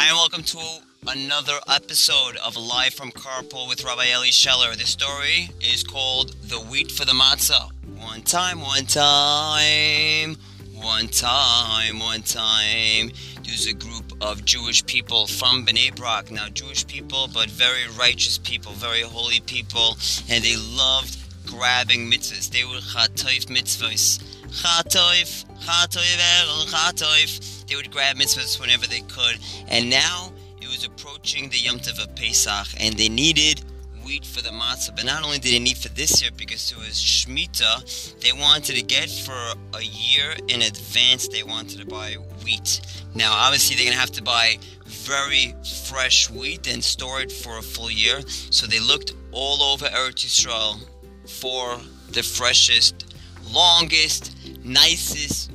Hi, and welcome to another episode of Live from Carpool with Rabbi Eli Scheller. This story is called The Wheat for the Matzah. One time, one time, one time, one time. There's a group of Jewish people from Bnei Brak. Now, Jewish people, but very righteous people, very holy people, and they loved grabbing mitzvahs. They were chatoif mitzvahs. Chatoif, chatoif, chatoif. They would grab mitzvahs whenever they could. And now it was approaching the Yom Tov of Pesach, and they needed wheat for the matzah. But not only did they need for this year, because it was Shemitah, they wanted to get for a year in advance, they wanted to buy wheat. Now, obviously, they're going to have to buy very fresh wheat and store it for a full year. So they looked all over Eretz Yisrael for the freshest, longest, nicest.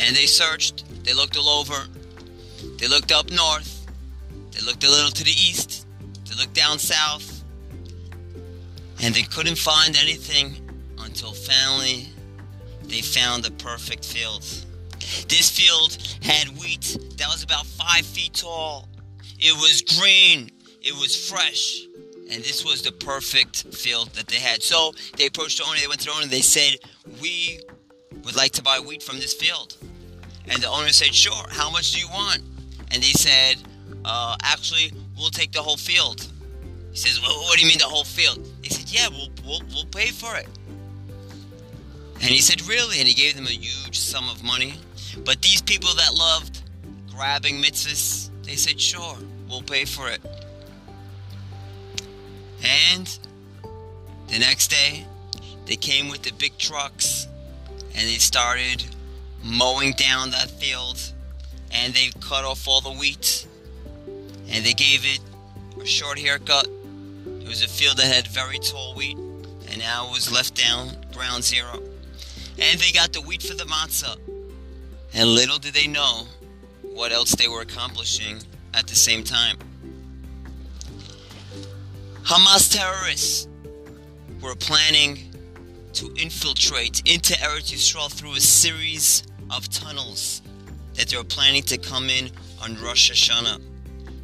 And they searched, they looked all over, they looked up north, they looked a little to the east, they looked down south, and they couldn't find anything until finally they found the perfect field. This field had wheat that was about five feet tall. It was green, it was fresh, and this was the perfect field that they had. So they approached the owner, they went to the owner, they said, We would like to buy wheat from this field. And the owner said, Sure, how much do you want? And they said, uh, Actually, we'll take the whole field. He says, well, What do you mean the whole field? They said, Yeah, we'll, we'll, we'll pay for it. And he said, Really? And he gave them a huge sum of money. But these people that loved grabbing mitzvahs, they said, Sure, we'll pay for it. And the next day, they came with the big trucks and they started mowing down that field and they cut off all the wheat and they gave it a short haircut. It was a field that had very tall wheat and now it was left down ground zero. And they got the wheat for the matzah. And little did they know what else they were accomplishing at the same time. Hamas terrorists were planning to infiltrate into Eretz Yisrael through a series of tunnels that they were planning to come in on Rosh Hashanah.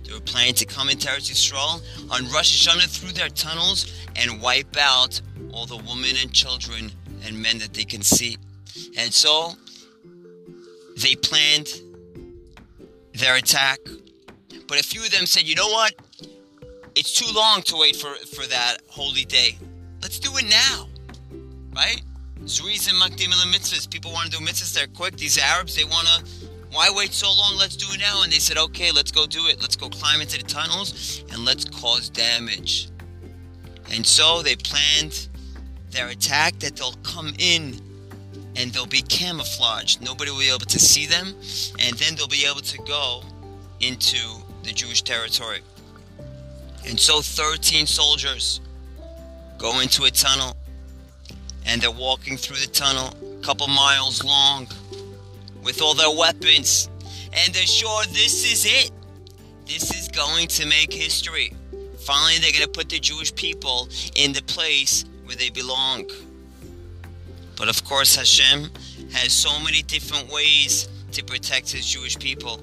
They were planning to come in Eretz Yisrael on Rosh Hashanah through their tunnels and wipe out all the women and children and men that they can see. And so they planned their attack. But a few of them said, you know what? It's too long to wait for, for that holy day. Let's do it now. Right? And Makdim mitzvahs. People want to do mitzvahs, they're quick. These Arabs, they want to, why wait so long? Let's do it now. And they said, okay, let's go do it. Let's go climb into the tunnels and let's cause damage. And so they planned their attack that they'll come in and they'll be camouflaged. Nobody will be able to see them, and then they'll be able to go into the Jewish territory. And so 13 soldiers go into a tunnel, and they're walking through the tunnel, a couple miles long, with all their weapons, and they're sure this is it. This is going to make history. Finally, they're going to put the Jewish people in the place where they belong. But of course, Hashem has so many different ways to protect his Jewish people.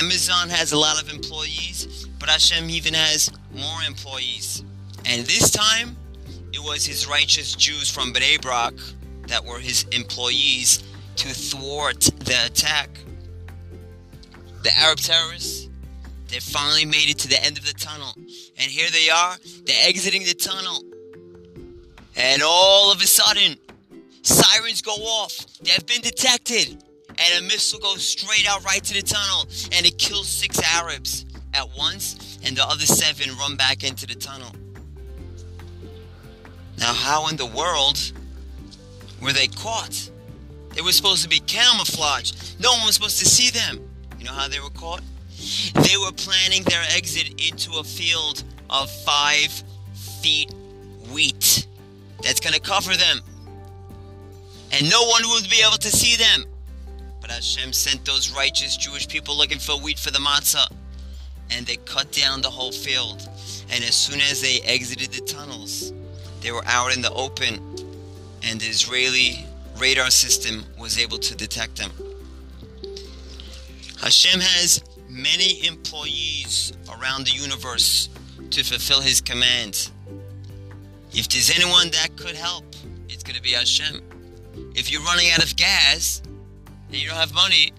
Amazon has a lot of employees, but Hashem even has more employees. And this time, it was his righteous Jews from Bnei Brak that were his employees to thwart the attack. The Arab terrorists, they finally made it to the end of the tunnel. And here they are, they're exiting the tunnel. And all of a sudden, sirens go off. They have been detected. And a missile goes straight out right to the tunnel. And it kills six Arabs at once. And the other seven run back into the tunnel. Now, how in the world were they caught? They were supposed to be camouflaged. No one was supposed to see them. You know how they were caught? They were planning their exit into a field of five feet wheat that's going to cover them. And no one would be able to see them. But Hashem sent those righteous Jewish people looking for wheat for the matzah. And they cut down the whole field. And as soon as they exited the tunnels, they were out in the open. And the Israeli radar system was able to detect them. Hashem has many employees around the universe to fulfill his commands. If there's anyone that could help, it's going to be Hashem. If you're running out of gas and you don't have money,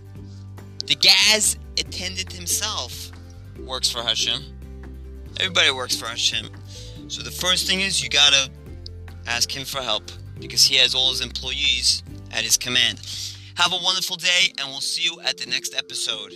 the gas attendant himself works for Hashem. Everybody works for Hashem. So the first thing is you gotta ask him for help because he has all his employees at his command. Have a wonderful day, and we'll see you at the next episode.